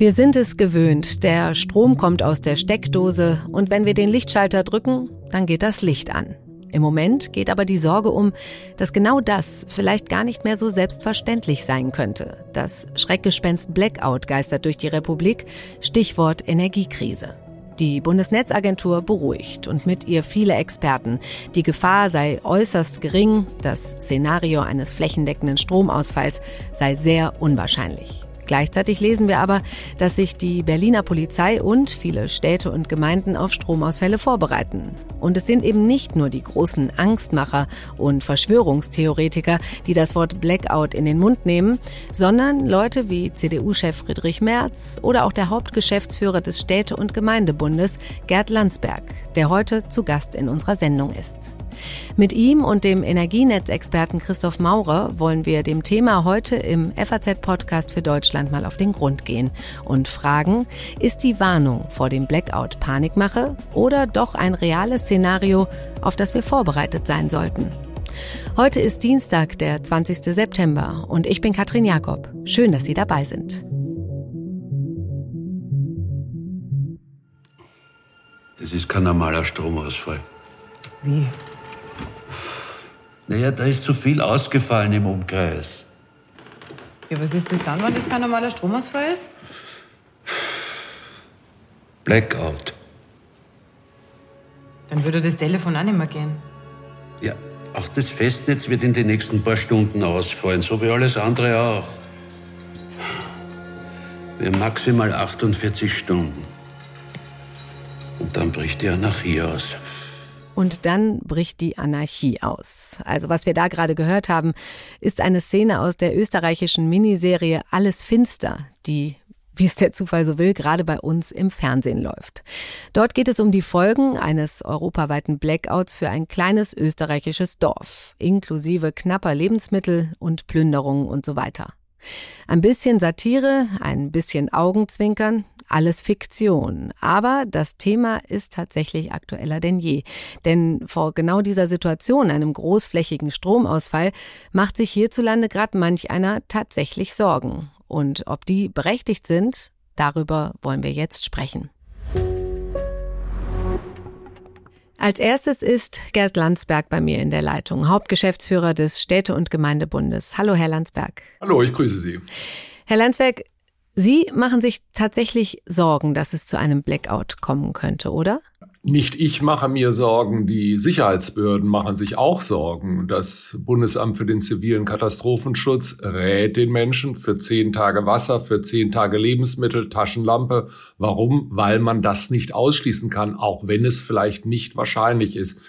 Wir sind es gewöhnt, der Strom kommt aus der Steckdose und wenn wir den Lichtschalter drücken, dann geht das Licht an. Im Moment geht aber die Sorge um, dass genau das vielleicht gar nicht mehr so selbstverständlich sein könnte. Das Schreckgespenst Blackout geistert durch die Republik, Stichwort Energiekrise. Die Bundesnetzagentur beruhigt und mit ihr viele Experten. Die Gefahr sei äußerst gering, das Szenario eines flächendeckenden Stromausfalls sei sehr unwahrscheinlich. Gleichzeitig lesen wir aber, dass sich die Berliner Polizei und viele Städte und Gemeinden auf Stromausfälle vorbereiten. Und es sind eben nicht nur die großen Angstmacher und Verschwörungstheoretiker, die das Wort Blackout in den Mund nehmen, sondern Leute wie CDU-Chef Friedrich Merz oder auch der Hauptgeschäftsführer des Städte- und Gemeindebundes, Gerd Landsberg, der heute zu Gast in unserer Sendung ist. Mit ihm und dem Energienetzexperten Christoph Maurer wollen wir dem Thema heute im FAZ-Podcast für Deutschland mal auf den Grund gehen und fragen, ist die Warnung vor dem Blackout Panikmache oder doch ein reales Szenario, auf das wir vorbereitet sein sollten? Heute ist Dienstag, der 20. September und ich bin Katrin Jakob. Schön, dass Sie dabei sind. Das ist kein normaler Stromausfall. Wie? Naja, da ist zu viel ausgefallen im Umkreis. Ja, was ist das dann, wenn das kein normaler Stromausfall ist? Blackout. Dann würde das Telefon auch nicht mehr gehen. Ja, auch das Festnetz wird in den nächsten paar Stunden ausfallen, so wie alles andere auch. Wir haben maximal 48 Stunden. Und dann bricht die Anarchie aus. Und dann bricht die Anarchie aus. Also was wir da gerade gehört haben, ist eine Szene aus der österreichischen Miniserie Alles Finster, die wie es der Zufall so will, gerade bei uns im Fernsehen läuft. Dort geht es um die Folgen eines europaweiten Blackouts für ein kleines österreichisches Dorf, inklusive knapper Lebensmittel und Plünderungen und so weiter. Ein bisschen Satire, ein bisschen Augenzwinkern, alles Fiktion. Aber das Thema ist tatsächlich aktueller denn je. Denn vor genau dieser Situation, einem großflächigen Stromausfall, macht sich hierzulande gerade manch einer tatsächlich Sorgen. Und ob die berechtigt sind, darüber wollen wir jetzt sprechen. Als erstes ist Gerd Landsberg bei mir in der Leitung, Hauptgeschäftsführer des Städte- und Gemeindebundes. Hallo, Herr Landsberg. Hallo, ich grüße Sie. Herr Landsberg, Sie machen sich tatsächlich Sorgen, dass es zu einem Blackout kommen könnte, oder? Nicht ich mache mir Sorgen, die Sicherheitsbehörden machen sich auch Sorgen. Das Bundesamt für den zivilen Katastrophenschutz rät den Menschen für zehn Tage Wasser, für zehn Tage Lebensmittel, Taschenlampe. Warum? Weil man das nicht ausschließen kann, auch wenn es vielleicht nicht wahrscheinlich ist.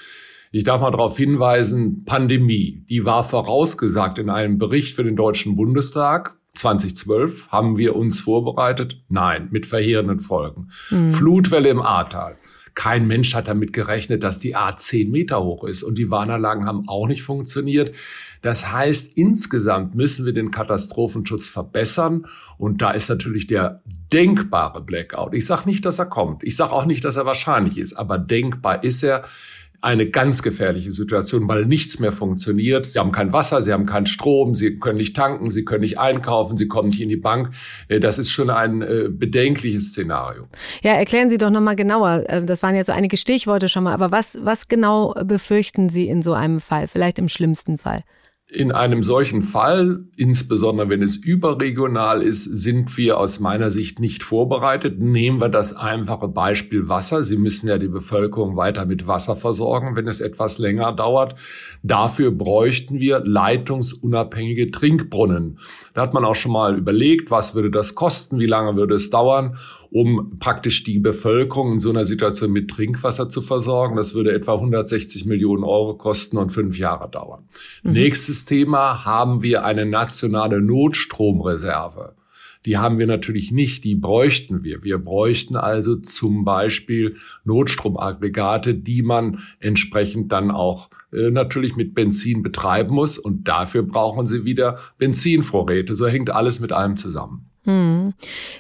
Ich darf mal darauf hinweisen, Pandemie, die war vorausgesagt in einem Bericht für den Deutschen Bundestag 2012 haben wir uns vorbereitet? Nein, mit verheerenden Folgen. Mhm. Flutwelle im Ahrtal. Kein Mensch hat damit gerechnet, dass die A 10 Meter hoch ist und die Warnanlagen haben auch nicht funktioniert. Das heißt, insgesamt müssen wir den Katastrophenschutz verbessern und da ist natürlich der denkbare Blackout. Ich sage nicht, dass er kommt. Ich sage auch nicht, dass er wahrscheinlich ist, aber denkbar ist er eine ganz gefährliche Situation, weil nichts mehr funktioniert. Sie haben kein Wasser, sie haben keinen Strom, sie können nicht tanken, sie können nicht einkaufen, sie kommen nicht in die Bank. Äh, das ist schon ein äh, bedenkliches Szenario. Ja, erklären Sie doch nochmal genauer. Äh, das waren jetzt so einige Stichworte schon mal, aber was, was genau befürchten Sie in so einem Fall, vielleicht im schlimmsten Fall? In einem solchen Fall, insbesondere wenn es überregional ist, sind wir aus meiner Sicht nicht vorbereitet. Nehmen wir das einfache Beispiel Wasser. Sie müssen ja die Bevölkerung weiter mit Wasser versorgen, wenn es etwas länger dauert. Dafür bräuchten wir leitungsunabhängige Trinkbrunnen. Da hat man auch schon mal überlegt, was würde das kosten, wie lange würde es dauern um praktisch die Bevölkerung in so einer Situation mit Trinkwasser zu versorgen. Das würde etwa 160 Millionen Euro kosten und fünf Jahre dauern. Mhm. Nächstes Thema haben wir eine nationale Notstromreserve. Die haben wir natürlich nicht, die bräuchten wir. Wir bräuchten also zum Beispiel Notstromaggregate, die man entsprechend dann auch äh, natürlich mit Benzin betreiben muss. Und dafür brauchen sie wieder Benzinvorräte. So hängt alles mit allem zusammen. Hm.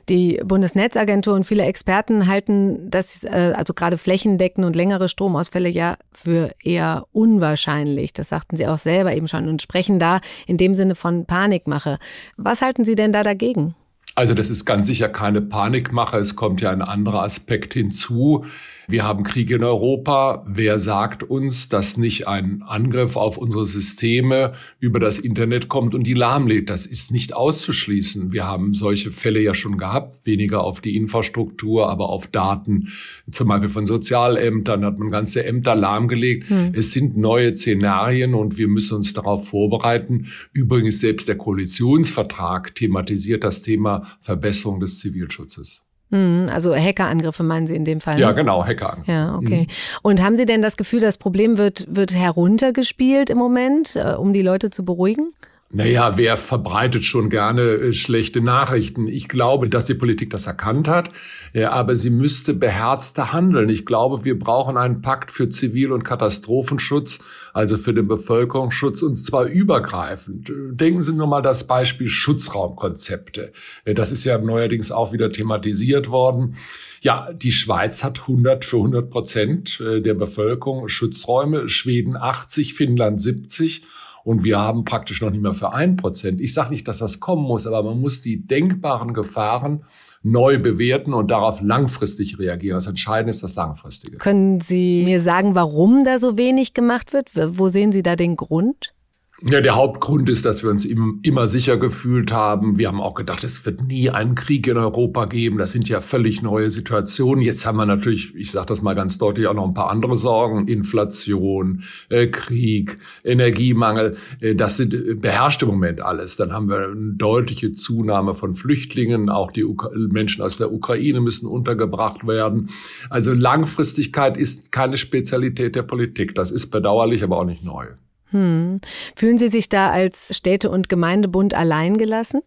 Die Bundesnetzagentur und viele Experten halten das, äh, also gerade flächendeckende und längere Stromausfälle ja für eher unwahrscheinlich. Das sagten Sie auch selber eben schon und sprechen da in dem Sinne von Panikmache. Was halten Sie denn da dagegen? Also das ist ganz sicher keine Panikmache. Es kommt ja ein anderer Aspekt hinzu. Wir haben Krieg in Europa. Wer sagt uns, dass nicht ein Angriff auf unsere Systeme über das Internet kommt und die lahmlegt? Das ist nicht auszuschließen. Wir haben solche Fälle ja schon gehabt, weniger auf die Infrastruktur, aber auf Daten, zum Beispiel von Sozialämtern hat man ganze Ämter lahmgelegt. Hm. Es sind neue Szenarien und wir müssen uns darauf vorbereiten. Übrigens selbst der Koalitionsvertrag thematisiert das Thema Verbesserung des Zivilschutzes. Hm, also Hackerangriffe meinen Sie in dem Fall? Ja, ne? genau, Hackerangriffe. Ja, okay. Mhm. Und haben Sie denn das Gefühl, das Problem wird, wird heruntergespielt im Moment, äh, um die Leute zu beruhigen? Naja, wer verbreitet schon gerne äh, schlechte Nachrichten? Ich glaube, dass die Politik das erkannt hat, aber sie müsste beherzter handeln. Ich glaube, wir brauchen einen Pakt für Zivil- und Katastrophenschutz, also für den Bevölkerungsschutz, und zwar übergreifend. Denken Sie nur mal das Beispiel Schutzraumkonzepte. Das ist ja neuerdings auch wieder thematisiert worden. Ja, die Schweiz hat 100 für 100 Prozent äh, der Bevölkerung Schutzräume, Schweden 80, Finnland 70 und wir haben praktisch noch nicht mehr für ein Prozent. Ich sage nicht, dass das kommen muss, aber man muss die denkbaren Gefahren neu bewerten und darauf langfristig reagieren. Das Entscheidende ist das Langfristige. Können Sie mir sagen, warum da so wenig gemacht wird? Wo sehen Sie da den Grund? Ja, der Hauptgrund ist, dass wir uns immer sicher gefühlt haben. Wir haben auch gedacht, es wird nie einen Krieg in Europa geben. Das sind ja völlig neue Situationen. Jetzt haben wir natürlich, ich sage das mal ganz deutlich, auch noch ein paar andere Sorgen. Inflation, äh, Krieg, Energiemangel. Äh, das sind, äh, beherrscht im Moment alles. Dann haben wir eine deutliche Zunahme von Flüchtlingen. Auch die Ukra Menschen aus der Ukraine müssen untergebracht werden. Also Langfristigkeit ist keine Spezialität der Politik. Das ist bedauerlich, aber auch nicht neu. Hm. Fühlen Sie sich da als Städte- und Gemeindebund alleingelassen?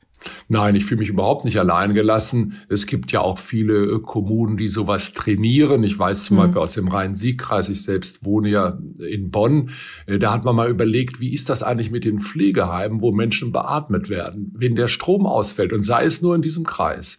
Nein, ich fühle mich überhaupt nicht allein gelassen. Es gibt ja auch viele äh, Kommunen, die sowas trainieren. Ich weiß zum hm. Beispiel aus dem Rhein-Sieg-Kreis, ich selbst wohne ja in Bonn. Äh, da hat man mal überlegt, wie ist das eigentlich mit den Pflegeheimen, wo Menschen beatmet werden, wenn der Strom ausfällt und sei es nur in diesem Kreis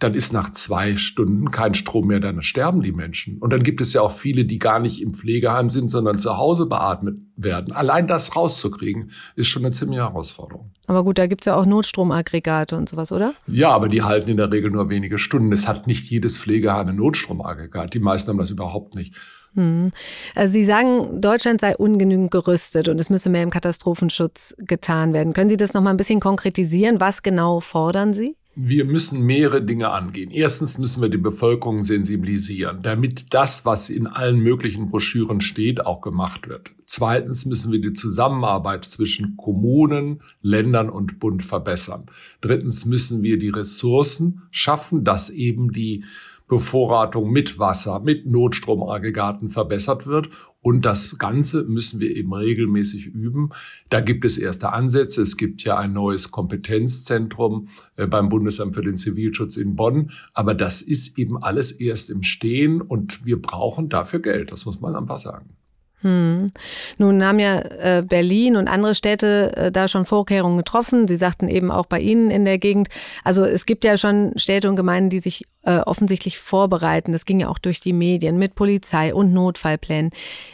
dann ist nach zwei Stunden kein Strom mehr, dann sterben die Menschen. Und dann gibt es ja auch viele, die gar nicht im Pflegeheim sind, sondern zu Hause beatmet werden. Allein das rauszukriegen, ist schon eine ziemliche Herausforderung. Aber gut, da gibt es ja auch Notstromaggregate und sowas, oder? Ja, aber die halten in der Regel nur wenige Stunden. Es hat nicht jedes Pflegeheim ein Notstromaggregat. Die meisten haben das überhaupt nicht. Hm. Also Sie sagen, Deutschland sei ungenügend gerüstet und es müsse mehr im Katastrophenschutz getan werden. Können Sie das noch mal ein bisschen konkretisieren? Was genau fordern Sie? Wir müssen mehrere Dinge angehen. Erstens müssen wir die Bevölkerung sensibilisieren, damit das, was in allen möglichen Broschüren steht, auch gemacht wird. Zweitens müssen wir die Zusammenarbeit zwischen Kommunen, Ländern und Bund verbessern. Drittens müssen wir die Ressourcen schaffen, dass eben die Bevorratung mit Wasser, mit Notstromaggregaten verbessert wird. Und das Ganze müssen wir eben regelmäßig üben. Da gibt es erste Ansätze. Es gibt ja ein neues Kompetenzzentrum äh, beim Bundesamt für den Zivilschutz in Bonn. Aber das ist eben alles erst im Stehen und wir brauchen dafür Geld. Das muss man einfach sagen. Hm. Nun haben ja äh, Berlin und andere Städte äh, da schon Vorkehrungen getroffen. Sie sagten eben auch bei Ihnen in der Gegend. Also es gibt ja schon Städte und Gemeinden, die sich äh, offensichtlich vorbereiten. Das ging ja auch durch die Medien mit Polizei und Notfallplänen.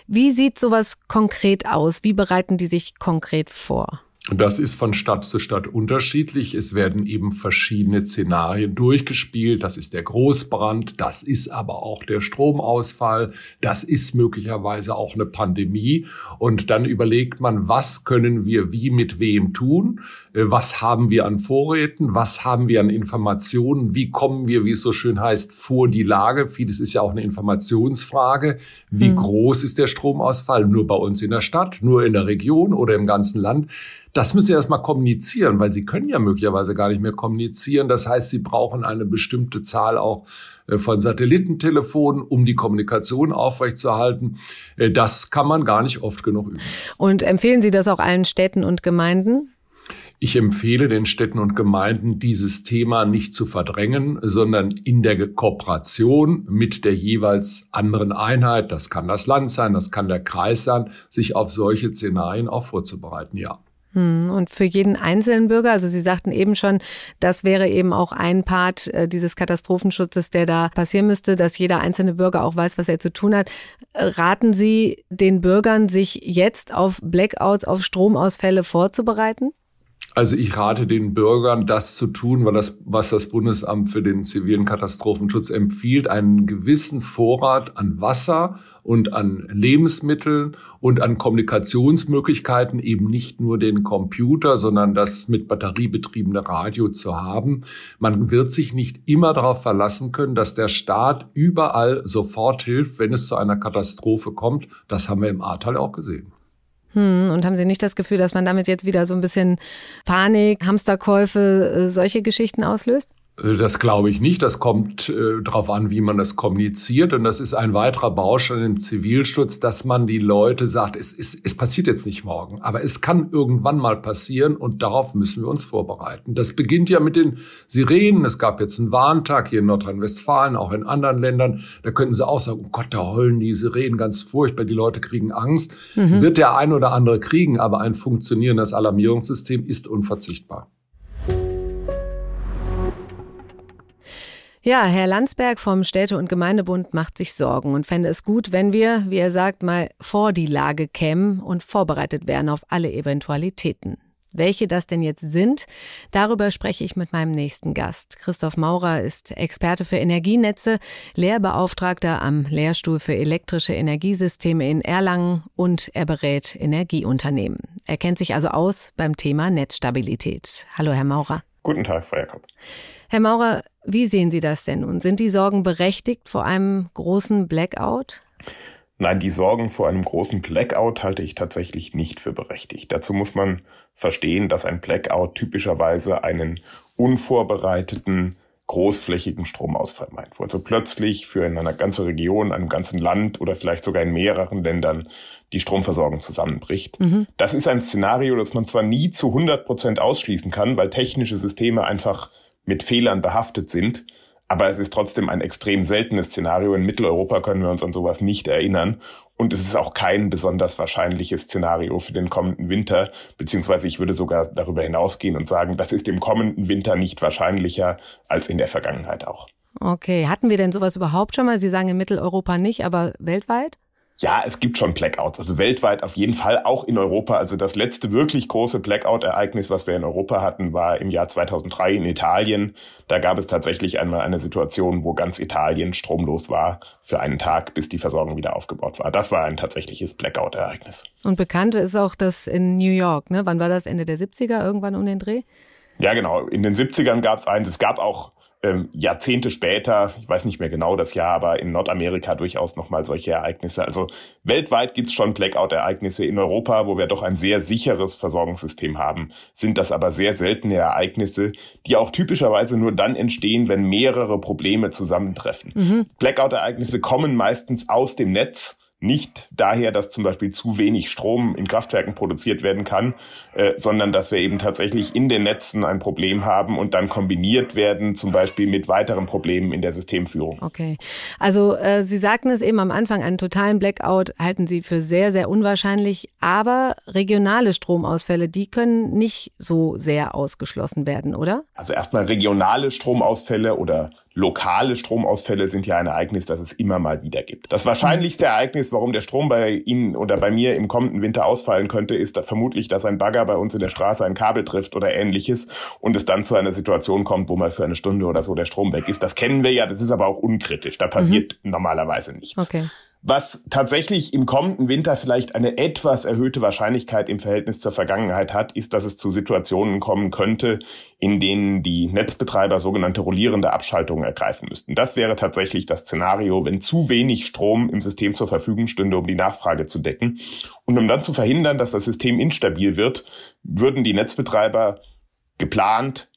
Wie sieht sowas konkret aus? Wie bereiten die sich konkret vor? Das ist von Stadt zu Stadt unterschiedlich. Es werden eben verschiedene Szenarien durchgespielt. Das ist der Großbrand, das ist aber auch der Stromausfall, das ist möglicherweise auch eine Pandemie. Und dann überlegt man, was können wir wie mit wem tun? Äh, was haben wir an Vorräten? Was haben wir an Informationen? Wie kommen wir, wie es so schön heißt, vor die Lage? Vieles ist ja auch eine Informationsfrage. Wie hm. groß ist der Stromausfall? Nur bei uns in der Stadt, nur in der Region oder im ganzen Land? Das müssen Sie erstmal kommunizieren, weil Sie können ja möglicherweise gar nicht mehr kommunizieren. Das heißt, Sie brauchen eine bestimmte Zahl auch äh, von Satellitentelefonen, um die Kommunikation aufrechtzuerhalten. Äh, das kann man gar nicht oft genug üben. Und empfehlen Sie das auch allen Städten und Gemeinden? Ich empfehle den Städten und Gemeinden, dieses Thema nicht zu verdrängen, sondern in der Kooperation mit der jeweils anderen Einheit, das kann das Land sein, das kann der Kreis sein, sich auf solche Szenarien auch vorzubereiten, ja. Hm, und für jeden einzelnen Bürger, also Sie sagten eben schon, das wäre eben auch ein Part äh, dieses Katastrophenschutzes, der da passieren müsste, dass jeder einzelne Bürger auch weiß, was er zu tun hat. Raten Sie den Bürgern, sich jetzt auf Blackouts, auf Stromausfälle vorzubereiten? Also ich rate den Bürgern, das zu tun, weil das, was das Bundesamt für den zivilen Katastrophenschutz empfiehlt, einen gewissen Vorrat an Wasser und an Lebensmitteln und an Kommunikationsmöglichkeiten, eben nicht nur den Computer, sondern das mit Batterie betriebene Radio zu haben. Man wird sich nicht immer darauf verlassen können, dass der Staat überall sofort hilft, wenn es zu einer Katastrophe kommt. Das haben wir im Ahrtal auch gesehen. Hm, und haben Sie nicht das Gefühl, dass man damit jetzt wieder so ein bisschen Panik, Hamsterkäufe, äh, solche Geschichten auslöst? Äh, das glaube ich nicht. Das kommt äh, darauf an, wie man das kommuniziert. Und das ist ein weiterer Baustein im Zivilschutz, dass man die Leute sagt, es, es, es passiert jetzt nicht morgen, aber es kann irgendwann mal passieren und darauf müssen wir uns vorbereiten. Das beginnt ja mit den Sirenen. Es gab jetzt einen Warntag hier in Nordrhein-Westfalen, auch in anderen Ländern. Da könnten Sie auch sagen, oh Gott, da heulen die Sirenen ganz furchtbar, die Leute kriegen Angst. Mhm. Wird der ein oder andere kriegen, aber ein funktionierendes Alarmierungssystem ist unverzichtbar. Ja, Herr Landsberg vom Städte- und Gemeindebund macht sich Sorgen und fände es gut, wenn wir, wie er sagt, mal vor die Lage kämen und vorbereitet wären auf alle Eventualitäten. Welche das denn jetzt sind, darüber spreche ich mit meinem nächsten Gast. Christoph Maurer ist Experte für Energienetze, Lehrbeauftragter am Lehrstuhl für elektrische Energiesysteme in Erlangen und er berät Energieunternehmen. Er kennt sich also aus beim Thema Netzstabilität. Hallo, Herr Maurer. Guten Tag, Frau Jakob. Herr Maurer, wie sehen Sie das denn nun? Sind die Sorgen berechtigt vor einem großen Blackout? Nein, die Sorgen vor einem großen Blackout halte ich tatsächlich nicht für berechtigt. Dazu muss man verstehen, dass ein Blackout typischerweise einen unvorbereiteten, großflächigen Stromausfall meint. Wo also plötzlich für in einer ganzen Region, einem ganzen Land oder vielleicht sogar in mehreren Ländern die Stromversorgung zusammenbricht. Mhm. Das ist ein Szenario, das man zwar nie zu 100 Prozent ausschließen kann, weil technische Systeme einfach mit Fehlern behaftet sind. Aber es ist trotzdem ein extrem seltenes Szenario. In Mitteleuropa können wir uns an sowas nicht erinnern. Und es ist auch kein besonders wahrscheinliches Szenario für den kommenden Winter. Beziehungsweise ich würde sogar darüber hinausgehen und sagen, das ist im kommenden Winter nicht wahrscheinlicher als in der Vergangenheit auch. Okay, hatten wir denn sowas überhaupt schon mal? Sie sagen in Mitteleuropa nicht, aber weltweit? Ja, es gibt schon Blackouts, also weltweit auf jeden Fall, auch in Europa. Also das letzte wirklich große Blackout-Ereignis, was wir in Europa hatten, war im Jahr 2003 in Italien. Da gab es tatsächlich einmal eine Situation, wo ganz Italien stromlos war für einen Tag, bis die Versorgung wieder aufgebaut war. Das war ein tatsächliches Blackout-Ereignis. Und bekannt ist auch das in New York, ne? Wann war das? Ende der 70er, irgendwann um den Dreh? Ja, genau. In den 70ern gab es eins. Es gab auch ähm, Jahrzehnte später, ich weiß nicht mehr genau das Jahr, aber in Nordamerika durchaus nochmal solche Ereignisse. Also weltweit gibt's schon Blackout-Ereignisse. In Europa, wo wir doch ein sehr sicheres Versorgungssystem haben, sind das aber sehr seltene Ereignisse, die auch typischerweise nur dann entstehen, wenn mehrere Probleme zusammentreffen. Mhm. Blackout-Ereignisse kommen meistens aus dem Netz nicht daher, dass zum Beispiel zu wenig Strom in Kraftwerken produziert werden kann, äh, sondern dass wir eben tatsächlich in den Netzen ein Problem haben und dann kombiniert werden, zum Beispiel mit weiteren Problemen in der Systemführung. Okay. Also äh, Sie sagten es eben am Anfang, einen totalen Blackout halten Sie für sehr, sehr unwahrscheinlich, aber regionale Stromausfälle, die können nicht so sehr ausgeschlossen werden, oder? Also erstmal regionale Stromausfälle oder lokale Stromausfälle sind ja ein Ereignis, das es immer mal wieder gibt. Das wahrscheinlichste Ereignis, warum der Strom bei Ihnen oder bei mir im kommenden Winter ausfallen könnte, ist da vermutlich, dass ein Bagger bei uns in der Straße ein Kabel trifft oder ähnliches und es dann zu einer Situation kommt, wo mal für eine Stunde oder so der Strom weg ist. Das kennen wir ja, das ist aber auch unkritisch. Da passiert mhm. normalerweise nichts. Okay. Was tatsächlich im kommenden Winter vielleicht eine etwas erhöhte Wahrscheinlichkeit im Verhältnis zur Vergangenheit hat, ist, dass es zu Situationen kommen könnte, in denen die Netzbetreiber sogenannte rollierende Abschaltungen ergreifen müssten. Das wäre tatsächlich das Szenario, wenn zu wenig Strom im System zur Verfügung stünde, um die Nachfrage zu decken. Und um dann zu verhindern, dass das System instabil wird, würden die Netzbetreiber geplant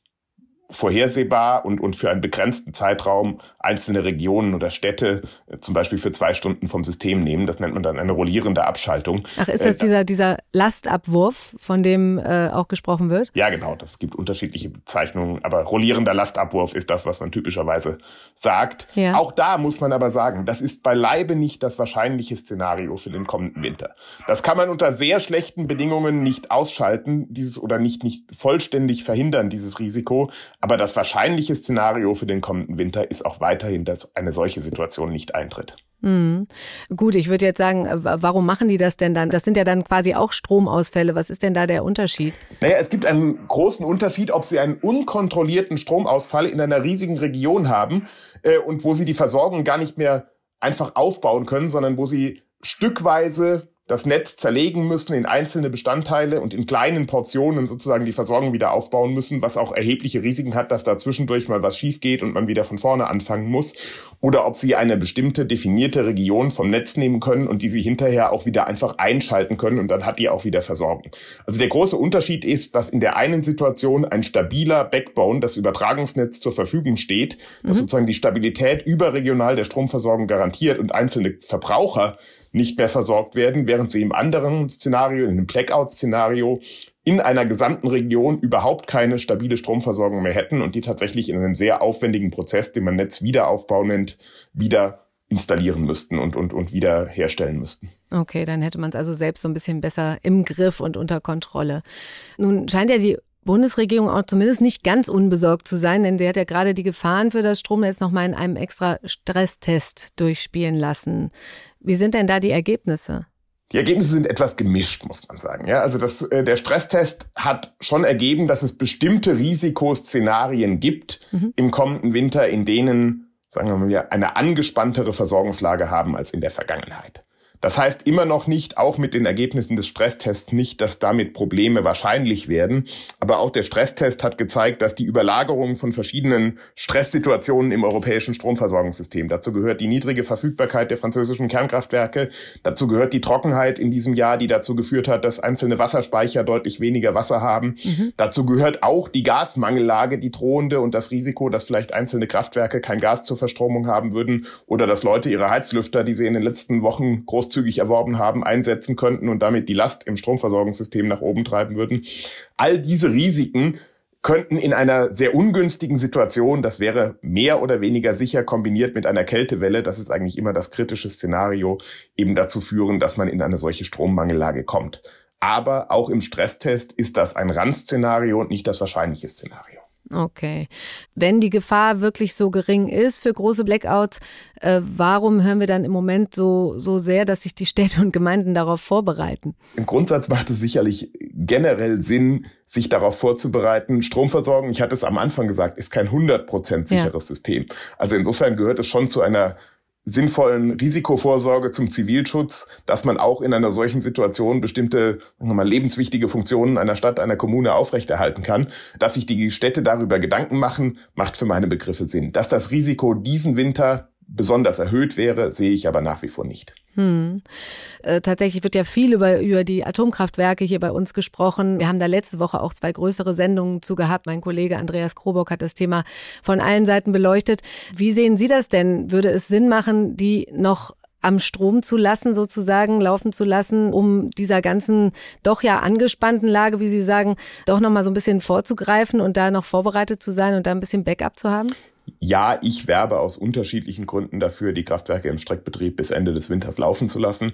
vorhersehbar und, und für einen begrenzten Zeitraum einzelne Regionen oder Städte äh, zum Beispiel für zwei Stunden vom System nehmen. Das nennt man dann eine rollierende Abschaltung. Ach, ist das äh, dieser, dieser Lastabwurf, von dem äh, auch gesprochen wird? Ja, genau. Das gibt unterschiedliche Bezeichnungen. Aber rollierender Lastabwurf ist das, was man typischerweise sagt. Ja. Auch da muss man aber sagen, das ist beileibe nicht das wahrscheinliche Szenario für den kommenden Winter. Das kann man unter sehr schlechten Bedingungen nicht ausschalten, dieses oder nicht, nicht vollständig verhindern, dieses Risiko. Aber das wahrscheinliche Szenario für den kommenden Winter ist auch weiterhin, dass eine solche Situation nicht eintritt. Mhm. Gut, ich würde jetzt sagen, warum machen die das denn dann? Das sind ja dann quasi auch Stromausfälle. Was ist denn da der Unterschied? Naja, es gibt einen großen Unterschied, ob sie einen unkontrollierten Stromausfall in einer riesigen Region haben äh, und wo sie die Versorgung gar nicht mehr einfach aufbauen können, sondern wo sie stückweise das Netz zerlegen müssen in einzelne Bestandteile und in kleinen Portionen sozusagen die Versorgung wieder aufbauen müssen, was auch erhebliche Risiken hat, dass da zwischendurch mal was schief geht und man wieder von vorne anfangen muss. Oder ob sie eine bestimmte definierte Region vom Netz nehmen können und die sie hinterher auch wieder einfach einschalten können und dann hat die auch wieder Versorgung. Also der große Unterschied ist, dass in der einen Situation ein stabiler Backbone, das Übertragungsnetz zur Verfügung steht, das mhm. sozusagen die Stabilität überregional der Stromversorgung garantiert und einzelne Verbraucher nicht mehr versorgt werden, während sie im anderen Szenario, in einem Blackout-Szenario, in einer gesamten Region überhaupt keine stabile Stromversorgung mehr hätten und die tatsächlich in einem sehr aufwendigen Prozess, den man Netzwiederaufbau nennt, wieder installieren müssten und, und, und wieder herstellen müssten. Okay, dann hätte man es also selbst so ein bisschen besser im Griff und unter Kontrolle. Nun scheint ja die Bundesregierung auch zumindest nicht ganz unbesorgt zu sein, denn sie hat ja gerade die Gefahren für das Stromnetz nochmal in einem extra Stresstest durchspielen lassen. Wie sind denn da die Ergebnisse? Die Ergebnisse sind etwas gemischt, muss man sagen. Ja, also das, äh, der Stresstest hat schon ergeben, dass es bestimmte Risikoszenarien gibt mhm. im kommenden Winter, in denen, sagen wir mal, eine angespanntere Versorgungslage haben als in der Vergangenheit. Das heißt immer noch nicht, auch mit den Ergebnissen des Stresstests nicht, dass damit Probleme wahrscheinlich werden. Aber auch der Stresstest hat gezeigt, dass die Überlagerung von verschiedenen Stresssituationen im europäischen Stromversorgungssystem, dazu gehört die niedrige Verfügbarkeit der französischen Kernkraftwerke, dazu gehört die Trockenheit in diesem Jahr, die dazu geführt hat, dass einzelne Wasserspeicher deutlich weniger Wasser haben. Mhm. Dazu gehört auch die Gasmangellage, die drohende und das Risiko, dass vielleicht einzelne Kraftwerke kein Gas zur Verstromung haben würden oder dass Leute ihre Heizlüfter, die sie in den letzten Wochen groß großzügig erworben haben, einsetzen könnten und damit die Last im Stromversorgungssystem nach oben treiben würden. All diese Risiken könnten in einer sehr ungünstigen Situation, das wäre mehr oder weniger sicher kombiniert mit einer Kältewelle, das ist eigentlich immer das kritische Szenario, eben dazu führen, dass man in eine solche Strommangellage kommt. Aber auch im Stresstest ist das ein Randszenario und nicht das wahrscheinliche Szenario. Okay. Wenn die Gefahr wirklich so gering ist für große Blackouts, äh, warum hören wir dann im Moment so, so sehr, dass sich die Städte und Gemeinden darauf vorbereiten? Im Grundsatz macht es sicherlich generell Sinn, sich darauf vorzubereiten. Stromversorgung, ich hatte es am Anfang gesagt, ist kein 100% sicheres ja. System. Also insofern gehört es schon zu einer sinnvollen Risikovorsorge zum Zivilschutz, dass man auch in einer solchen Situation bestimmte mal, lebenswichtige Funktionen einer Stadt, einer Kommune aufrechterhalten kann. Dass sich die Städte darüber Gedanken machen, macht für meine Begriffe Sinn. Dass das Risiko diesen Winter besonders erhöht wäre, sehe ich aber nach wie vor nicht. Hm. Äh, tatsächlich wird ja viel über, über die Atomkraftwerke hier bei uns gesprochen. Wir haben da letzte Woche auch zwei größere Sendungen zu gehabt. Mein Kollege Andreas Krobock hat das Thema von allen Seiten beleuchtet. Wie sehen Sie das denn? Würde es Sinn machen, die noch am Strom zu lassen, sozusagen laufen zu lassen, um dieser ganzen doch ja angespannten Lage, wie Sie sagen, doch nochmal so ein bisschen vorzugreifen und da noch vorbereitet zu sein und da ein bisschen Backup zu haben? Ja, ich werbe aus unterschiedlichen Gründen dafür, die Kraftwerke im Streckbetrieb bis Ende des Winters laufen zu lassen.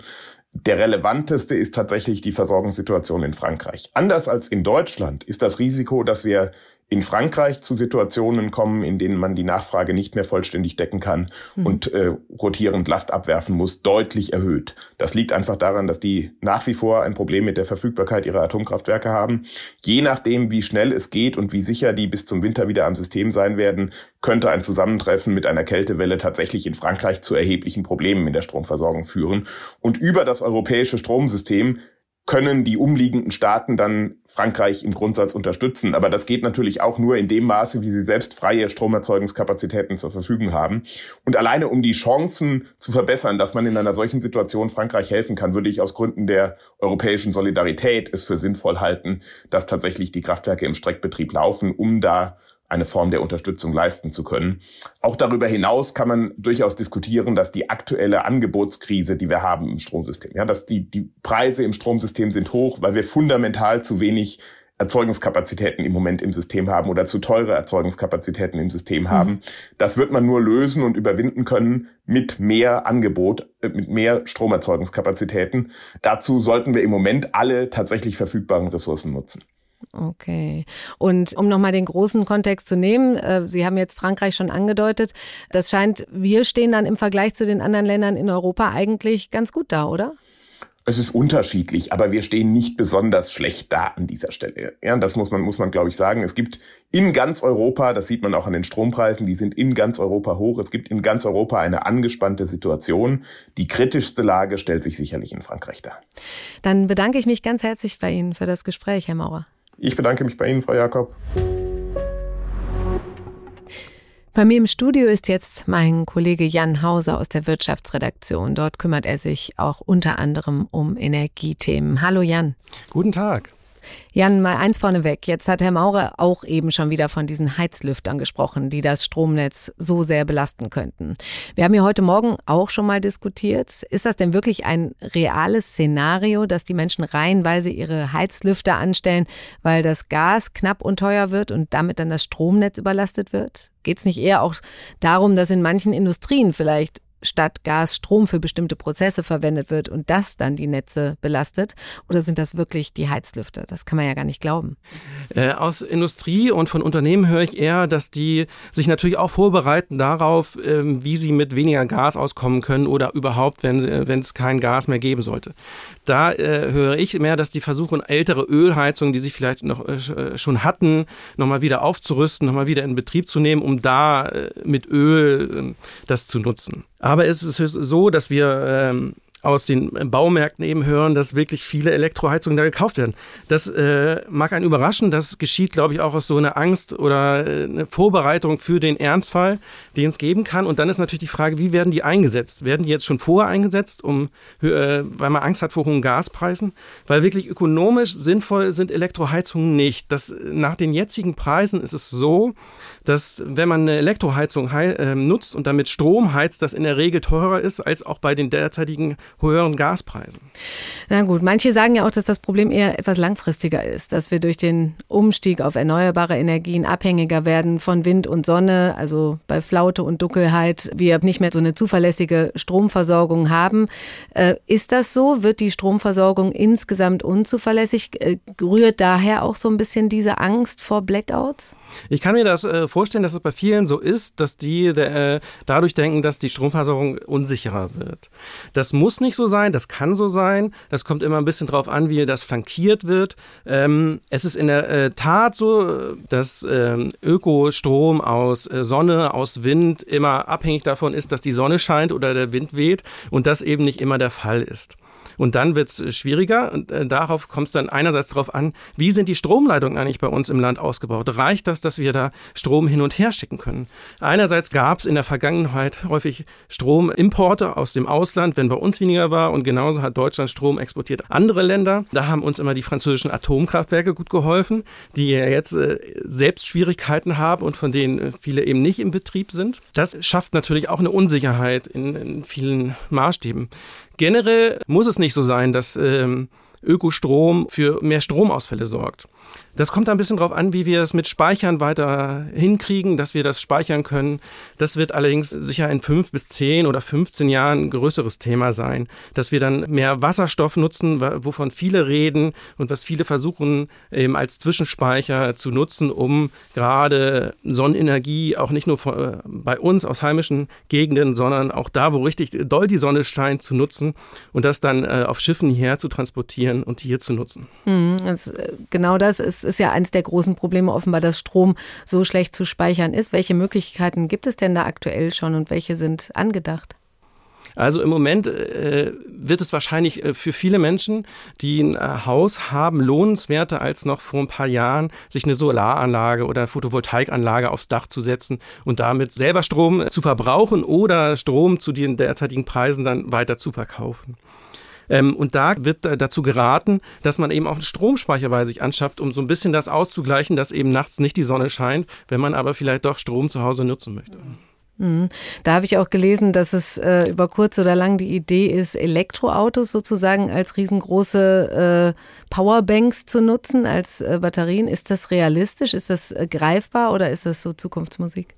Der relevanteste ist tatsächlich die Versorgungssituation in Frankreich. Anders als in Deutschland ist das Risiko, dass wir in Frankreich zu Situationen kommen, in denen man die Nachfrage nicht mehr vollständig decken kann mhm. und äh, rotierend Last abwerfen muss, deutlich erhöht. Das liegt einfach daran, dass die nach wie vor ein Problem mit der Verfügbarkeit ihrer Atomkraftwerke haben. Je nachdem, wie schnell es geht und wie sicher die bis zum Winter wieder am System sein werden, könnte ein Zusammentreffen mit einer Kältewelle tatsächlich in Frankreich zu erheblichen Problemen in der Stromversorgung führen. Und über das europäische Stromsystem können die umliegenden Staaten dann Frankreich im Grundsatz unterstützen. Aber das geht natürlich auch nur in dem Maße, wie sie selbst freie Stromerzeugungskapazitäten zur Verfügung haben. Und alleine um die Chancen zu verbessern, dass man in einer solchen Situation Frankreich helfen kann, würde ich aus Gründen der europäischen Solidarität es für sinnvoll halten, dass tatsächlich die Kraftwerke im Streckbetrieb laufen, um da eine Form der Unterstützung leisten zu können. Auch darüber hinaus kann man durchaus diskutieren, dass die aktuelle Angebotskrise, die wir haben im Stromsystem, ja, dass die, die Preise im Stromsystem sind hoch, weil wir fundamental zu wenig Erzeugungskapazitäten im Moment im System haben oder zu teure Erzeugungskapazitäten im System mhm. haben. Das wird man nur lösen und überwinden können mit mehr Angebot, äh, mit mehr Stromerzeugungskapazitäten. Dazu sollten wir im Moment alle tatsächlich verfügbaren Ressourcen nutzen. Okay. Und um nochmal den großen Kontext zu nehmen, äh, Sie haben jetzt Frankreich schon angedeutet, das scheint, wir stehen dann im Vergleich zu den anderen Ländern in Europa eigentlich ganz gut da, oder? Es ist unterschiedlich, aber wir stehen nicht besonders schlecht da an dieser Stelle. Ja, das muss man, muss man, glaube ich, sagen. Es gibt in ganz Europa, das sieht man auch an den Strompreisen, die sind in ganz Europa hoch. Es gibt in ganz Europa eine angespannte Situation. Die kritischste Lage stellt sich sicherlich in Frankreich dar. Dann bedanke ich mich ganz herzlich bei Ihnen für das Gespräch, Herr Maurer. Ich bedanke mich bei Ihnen, Frau Jakob. Bei mir im Studio ist jetzt mein Kollege Jan Hauser aus der Wirtschaftsredaktion. Dort kümmert er sich auch unter anderem um Energiethemen. Hallo Jan. Guten Tag. Jan, mal eins vorneweg. Jetzt hat Herr Maurer auch eben schon wieder von diesen Heizlüftern gesprochen, die das Stromnetz so sehr belasten könnten. Wir haben hier heute Morgen auch schon mal diskutiert. Ist das denn wirklich ein reales Szenario, dass die Menschen reihenweise ihre Heizlüfter anstellen, weil das Gas knapp und teuer wird und damit dann das Stromnetz überlastet wird? Geht es nicht eher auch darum, dass in manchen Industrien vielleicht statt Gas Strom für bestimmte Prozesse verwendet wird und das dann die Netze belastet? Oder sind das wirklich die Heizlüfter? Das kann man ja gar nicht glauben. Äh, aus Industrie und von Unternehmen höre ich eher, dass die sich natürlich auch vorbereiten darauf, äh, wie sie mit weniger Gas auskommen können oder überhaupt, wenn äh, es kein Gas mehr geben sollte. Da äh, höre ich mehr, dass die versuchen, ältere Ölheizungen, die sie vielleicht noch äh, äh, schon hatten, nochmal wieder aufzurüsten, nochmal wieder in Betrieb zu nehmen, um da mit Öl ähm, das zu nutzen. Aber es ist so, dass wir ähm, aus den Baumärkten eben hören, dass wirklich viele Elektroheizungen da gekauft werden. Das äh, mag einen überraschen. Das geschieht, glaube ich, auch aus so einer Angst oder äh, eine Vorbereitung für den Ernstfall, den es geben kann. Und dann ist natürlich die Frage, wie werden die eingesetzt? Werden die jetzt schon vorher eingesetzt, um, äh, weil man Angst hat vor hohen Gaspreisen? Weil wirklich ökonomisch sinnvoll sind Elektroheizungen nicht. Das, nach den jetzigen Preisen ist es so, dass wenn man eine Elektroheizung äh, nutzt und damit Strom heizt, das in der Regel teurer ist als auch bei den derzeitigen höheren Gaspreisen. Na gut, manche sagen ja auch, dass das Problem eher etwas langfristiger ist, dass wir durch den Umstieg auf erneuerbare Energien abhängiger werden von Wind und Sonne, also bei Flaute und Dunkelheit wir nicht mehr so eine zuverlässige Stromversorgung haben. Äh, ist das so? Wird die Stromversorgung insgesamt unzuverlässig? Äh, rührt daher auch so ein bisschen diese Angst vor Blackouts? Ich kann mir das äh, vorstellen, dass es bei vielen so ist, dass die äh, dadurch denken, dass die Stromversorgung unsicherer wird. Das muss nicht so sein, das kann so sein. Das kommt immer ein bisschen drauf an, wie das flankiert wird. Ähm, es ist in der äh, Tat so, dass ähm, Ökostrom aus äh, Sonne, aus Wind immer abhängig davon ist, dass die Sonne scheint oder der Wind weht und das eben nicht immer der Fall ist. Und dann wird es schwieriger und äh, darauf kommt es dann einerseits darauf an, wie sind die Stromleitungen eigentlich bei uns im Land ausgebaut? Reicht das, dass wir da Strom hin und her schicken können? Einerseits gab es in der Vergangenheit häufig Stromimporte aus dem Ausland, wenn bei uns weniger war und genauso hat Deutschland Strom exportiert. Andere Länder, da haben uns immer die französischen Atomkraftwerke gut geholfen, die jetzt äh, selbst Schwierigkeiten haben und von denen äh, viele eben nicht im Betrieb sind. Das schafft natürlich auch eine Unsicherheit in, in vielen Maßstäben. Generell muss es nicht so sein, dass ähm, Ökostrom für mehr Stromausfälle sorgt. Das kommt ein bisschen darauf an, wie wir es mit Speichern weiter hinkriegen, dass wir das speichern können. Das wird allerdings sicher in fünf bis zehn oder 15 Jahren ein größeres Thema sein, dass wir dann mehr Wasserstoff nutzen, wovon viele reden und was viele versuchen eben als Zwischenspeicher zu nutzen, um gerade Sonnenenergie auch nicht nur äh, bei uns aus heimischen Gegenden, sondern auch da, wo richtig doll die Sonne scheint, zu nutzen und das dann äh, auf Schiffen hierher zu transportieren und hier zu nutzen. Das, äh, genau das ist ist ja eines der großen Probleme offenbar, dass Strom so schlecht zu speichern ist. Welche Möglichkeiten gibt es denn da aktuell schon und welche sind angedacht? Also im Moment äh, wird es wahrscheinlich äh, für viele Menschen, die ein äh, Haus haben, lohnenswerter als noch vor ein paar Jahren, sich eine Solaranlage oder Photovoltaikanlage aufs Dach zu setzen und damit selber Strom zu verbrauchen oder Strom zu den derzeitigen Preisen dann weiter zu verkaufen. Ähm, und da wird dazu geraten, dass man eben auch einen Stromspeicher bei sich anschafft, um so ein bisschen das auszugleichen, dass eben nachts nicht die Sonne scheint, wenn man aber vielleicht doch Strom zu Hause nutzen möchte. Mhm. Da habe ich auch gelesen, dass es äh, über kurz oder lang die Idee ist, Elektroautos sozusagen als riesengroße äh, Powerbanks zu nutzen, als äh, Batterien. Ist das realistisch? Ist das äh, greifbar oder ist das so Zukunftsmusik?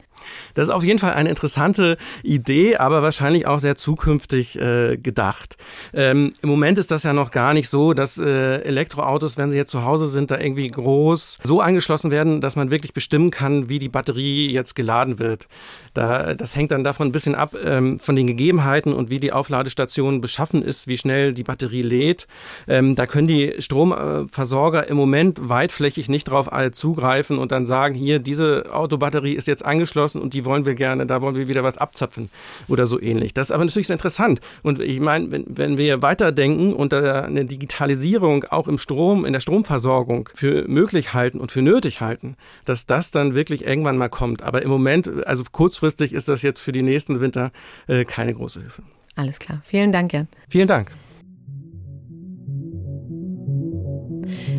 Das ist auf jeden Fall eine interessante Idee, aber wahrscheinlich auch sehr zukünftig äh, gedacht. Ähm, Im Moment ist das ja noch gar nicht so, dass äh, Elektroautos, wenn sie jetzt zu Hause sind, da irgendwie groß so angeschlossen werden, dass man wirklich bestimmen kann, wie die Batterie jetzt geladen wird. Da, das hängt dann davon ein bisschen ab, ähm, von den Gegebenheiten und wie die Aufladestation beschaffen ist, wie schnell die Batterie lädt. Ähm, da können die Stromversorger im Moment weitflächig nicht drauf zugreifen und dann sagen, hier, diese Autobatterie ist jetzt angeschlossen abgeschlossen und die wollen wir gerne, da wollen wir wieder was abzapfen oder so ähnlich. Das ist aber natürlich sehr interessant. Und ich meine, wenn, wenn wir weiterdenken und eine Digitalisierung auch im Strom, in der Stromversorgung für möglich halten und für nötig halten, dass das dann wirklich irgendwann mal kommt. Aber im Moment, also kurzfristig ist das jetzt für die nächsten Winter äh, keine große Hilfe. Alles klar. Vielen Dank, Jan. Vielen Dank.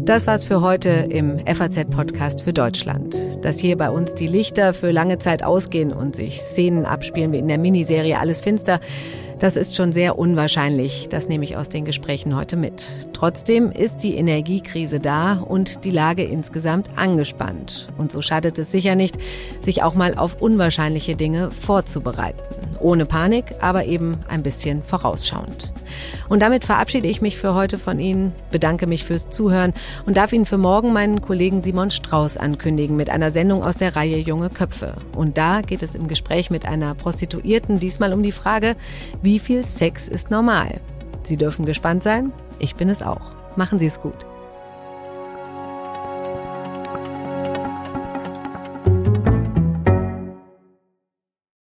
Das war's für heute im FAZ-Podcast für Deutschland. Dass hier bei uns die Lichter für lange Zeit ausgehen und sich Szenen abspielen wie in der Miniserie Alles Finster, das ist schon sehr unwahrscheinlich. Das nehme ich aus den Gesprächen heute mit. Trotzdem ist die Energiekrise da und die Lage insgesamt angespannt. Und so schadet es sicher nicht, sich auch mal auf unwahrscheinliche Dinge vorzubereiten. Ohne Panik, aber eben ein bisschen vorausschauend. Und damit verabschiede ich mich für heute von Ihnen, bedanke mich fürs Zuhören und darf Ihnen für morgen meinen Kollegen Simon Strauß ankündigen mit einer Sendung aus der Reihe Junge Köpfe. Und da geht es im Gespräch mit einer Prostituierten diesmal um die Frage, wie viel Sex ist normal? Sie dürfen gespannt sein. Ich bin es auch. Machen Sie es gut.